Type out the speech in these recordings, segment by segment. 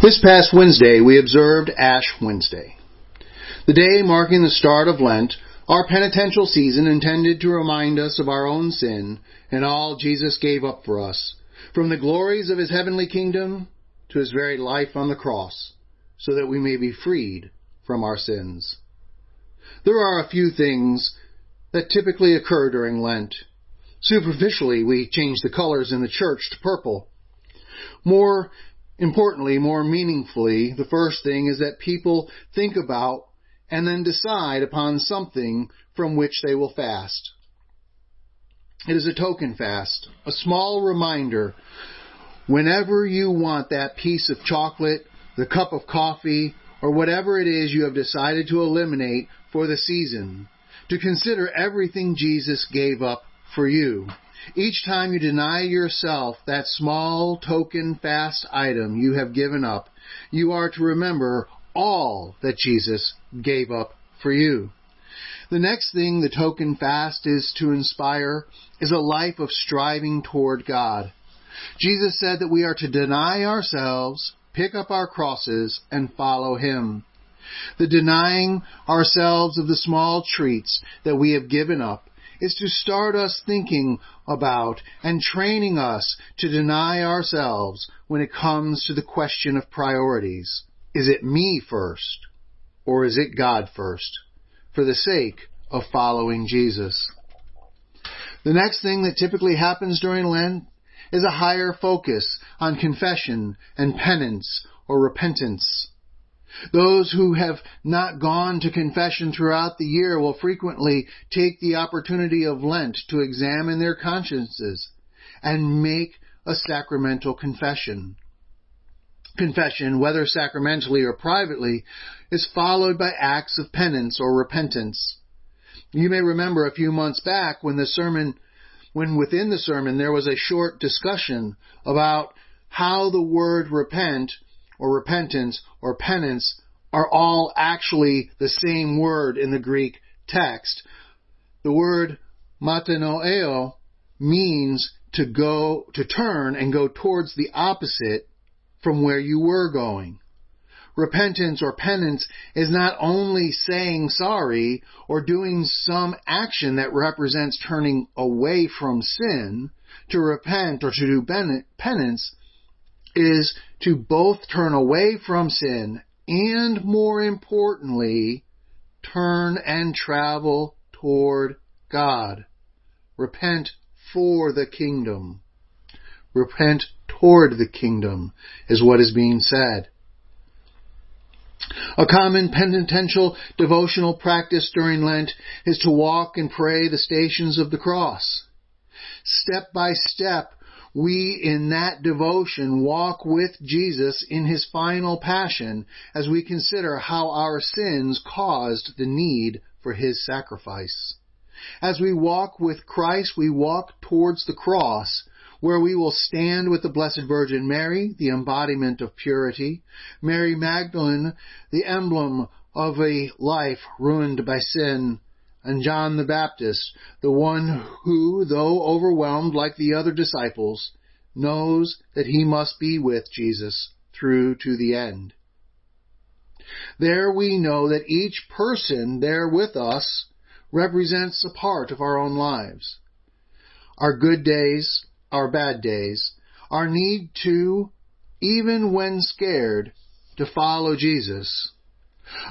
This past Wednesday, we observed Ash Wednesday. The day marking the start of Lent, our penitential season intended to remind us of our own sin and all Jesus gave up for us, from the glories of his heavenly kingdom to his very life on the cross, so that we may be freed from our sins. There are a few things that typically occur during Lent. Superficially, we change the colors in the church to purple. More importantly, more meaningfully, the first thing is that people think about and then decide upon something from which they will fast. It is a token fast, a small reminder whenever you want that piece of chocolate, the cup of coffee, or whatever it is you have decided to eliminate for the season, to consider everything Jesus gave up for you. Each time you deny yourself that small token fast item you have given up, you are to remember all that Jesus gave up for you. The next thing the token fast is to inspire is a life of striving toward God. Jesus said that we are to deny ourselves, pick up our crosses, and follow Him. The denying ourselves of the small treats that we have given up is to start us thinking about and training us to deny ourselves when it comes to the question of priorities. Is it me first? Or is it God first? For the sake of following Jesus. The next thing that typically happens during Lent is a higher focus on confession and penance or repentance. Those who have not gone to confession throughout the year will frequently take the opportunity of Lent to examine their consciences and make a sacramental confession. Confession, whether sacramentally or privately, is followed by acts of penance or repentance. You may remember a few months back when the sermon, when within the sermon there was a short discussion about how the word repent or repentance or penance are all actually the same word in the Greek text. The word metanoeo means to go, to turn and go towards the opposite from where you were going. Repentance or penance is not only saying sorry or doing some action that represents turning away from sin. To repent or to do penance is to both turn away from sin and more importantly, turn and travel toward God. Repent for the kingdom. Repent toward the kingdom is what is being said. A common penitential devotional practice during Lent is to walk and pray the stations of the cross. Step by step, we in that devotion walk with Jesus in his final passion as we consider how our sins caused the need for his sacrifice. As we walk with Christ, we walk towards the cross, where we will stand with the Blessed Virgin Mary, the embodiment of purity, Mary Magdalene, the emblem of a life ruined by sin, and John the Baptist, the one who, though overwhelmed like the other disciples, knows that he must be with Jesus through to the end. There we know that each person there with us represents a part of our own lives. Our good days, our bad days, our need to, even when scared, to follow Jesus.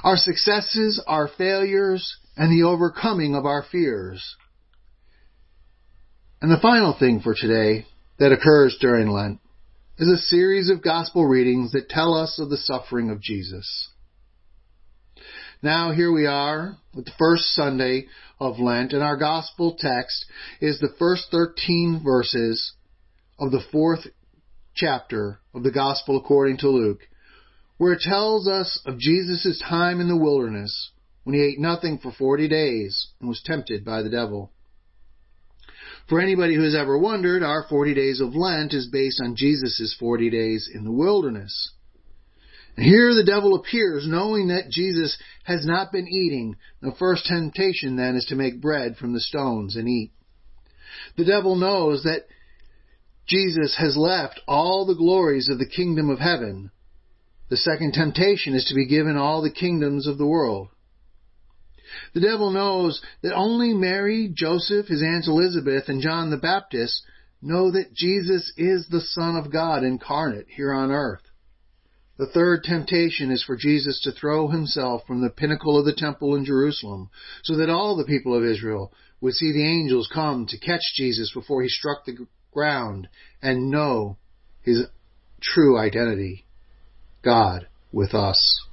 Our successes, our failures, and the overcoming of our fears. And the final thing for today that occurs during Lent is a series of gospel readings that tell us of the suffering of Jesus. Now here we are with the first Sunday of Lent and our gospel text is the first 13 verses of the fourth chapter of the gospel according to Luke where it tells us of Jesus' time in the wilderness when he ate nothing for 40 days and was tempted by the devil. For anybody who has ever wondered, our 40 days of Lent is based on Jesus' 40 days in the wilderness. And here the devil appears knowing that Jesus has not been eating. The first temptation then is to make bread from the stones and eat. The devil knows that Jesus has left all the glories of the kingdom of heaven The second temptation is to be given all the kingdoms of the world. The devil knows that only Mary, Joseph, his Aunt Elizabeth, and John the Baptist know that Jesus is the Son of God incarnate here on earth. The third temptation is for Jesus to throw himself from the pinnacle of the temple in Jerusalem so that all the people of Israel would see the angels come to catch Jesus before he struck the ground and know his true identity. God with us.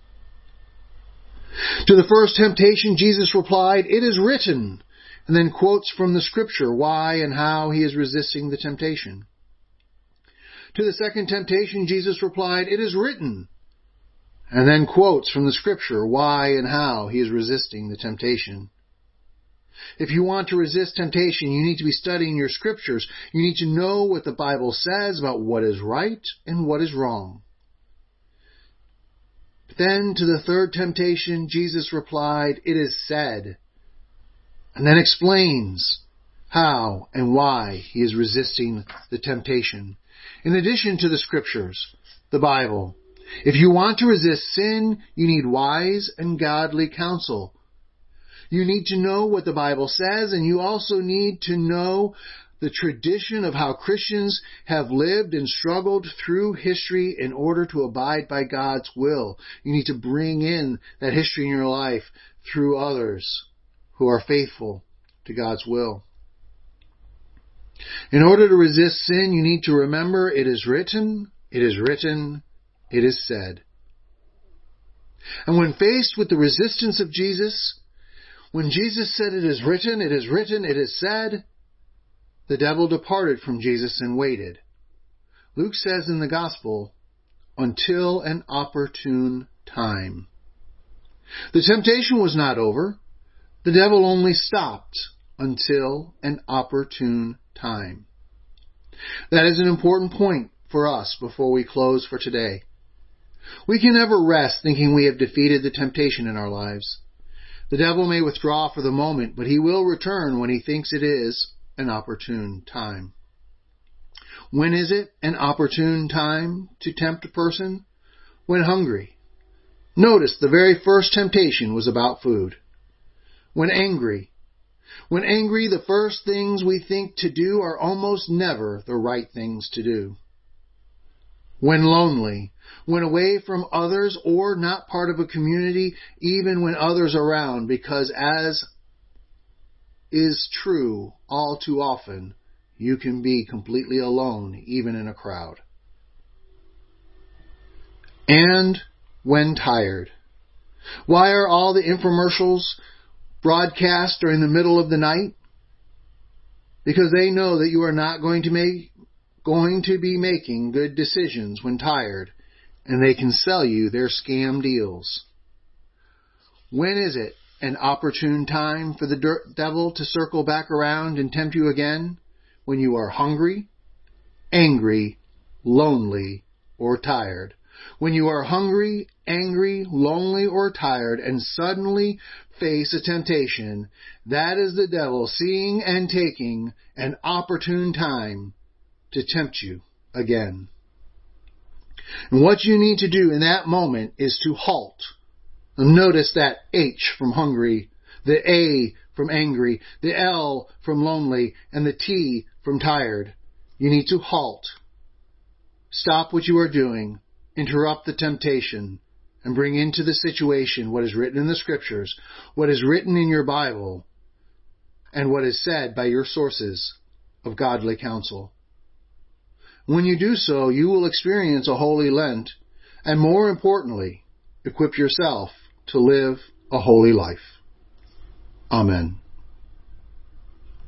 To the first temptation, Jesus replied, It is written, and then quotes from the scripture why and how he is resisting the temptation. To the second temptation, Jesus replied, It is written, and then quotes from the scripture why and how he is resisting the temptation. If you want to resist temptation, you need to be studying your scriptures. You need to know what the Bible says about what is right and what is wrong. Then to the third temptation, Jesus replied, It is said, and then explains how and why he is resisting the temptation. In addition to the scriptures, the Bible, if you want to resist sin, you need wise and godly counsel. You need to know what the Bible says, and you also need to know the tradition of how Christians have lived and struggled through history in order to abide by God's will. You need to bring in that history in your life through others who are faithful to God's will. In order to resist sin, you need to remember it is written, it is written, it is said. And when faced with the resistance of Jesus, when Jesus said it is written, it is written, it is said, the devil departed from Jesus and waited. Luke says in the Gospel, until an opportune time. The temptation was not over. The devil only stopped until an opportune time. That is an important point for us before we close for today. We can never rest thinking we have defeated the temptation in our lives. The devil may withdraw for the moment, but he will return when he thinks it is an opportune time. When is it an opportune time to tempt a person? When hungry. Notice the very first temptation was about food. When angry. When angry, the first things we think to do are almost never the right things to do. When lonely. When away from others or not part of a community, even when others are around, because as is true all too often, you can be completely alone even in a crowd. And when tired. Why are all the infomercials broadcast during the middle of the night? Because they know that you are not going to make going to be making good decisions when tired, and they can sell you their scam deals. When is it an opportune time for the devil to circle back around and tempt you again when you are hungry, angry, lonely, or tired. When you are hungry, angry, lonely, or tired and suddenly face a temptation, that is the devil seeing and taking an opportune time to tempt you again. And what you need to do in that moment is to halt Notice that H from hungry, the A from angry, the L from lonely, and the T from tired. You need to halt. Stop what you are doing, interrupt the temptation, and bring into the situation what is written in the scriptures, what is written in your Bible, and what is said by your sources of godly counsel. When you do so, you will experience a holy Lent, and more importantly, equip yourself to live a holy life. Amen.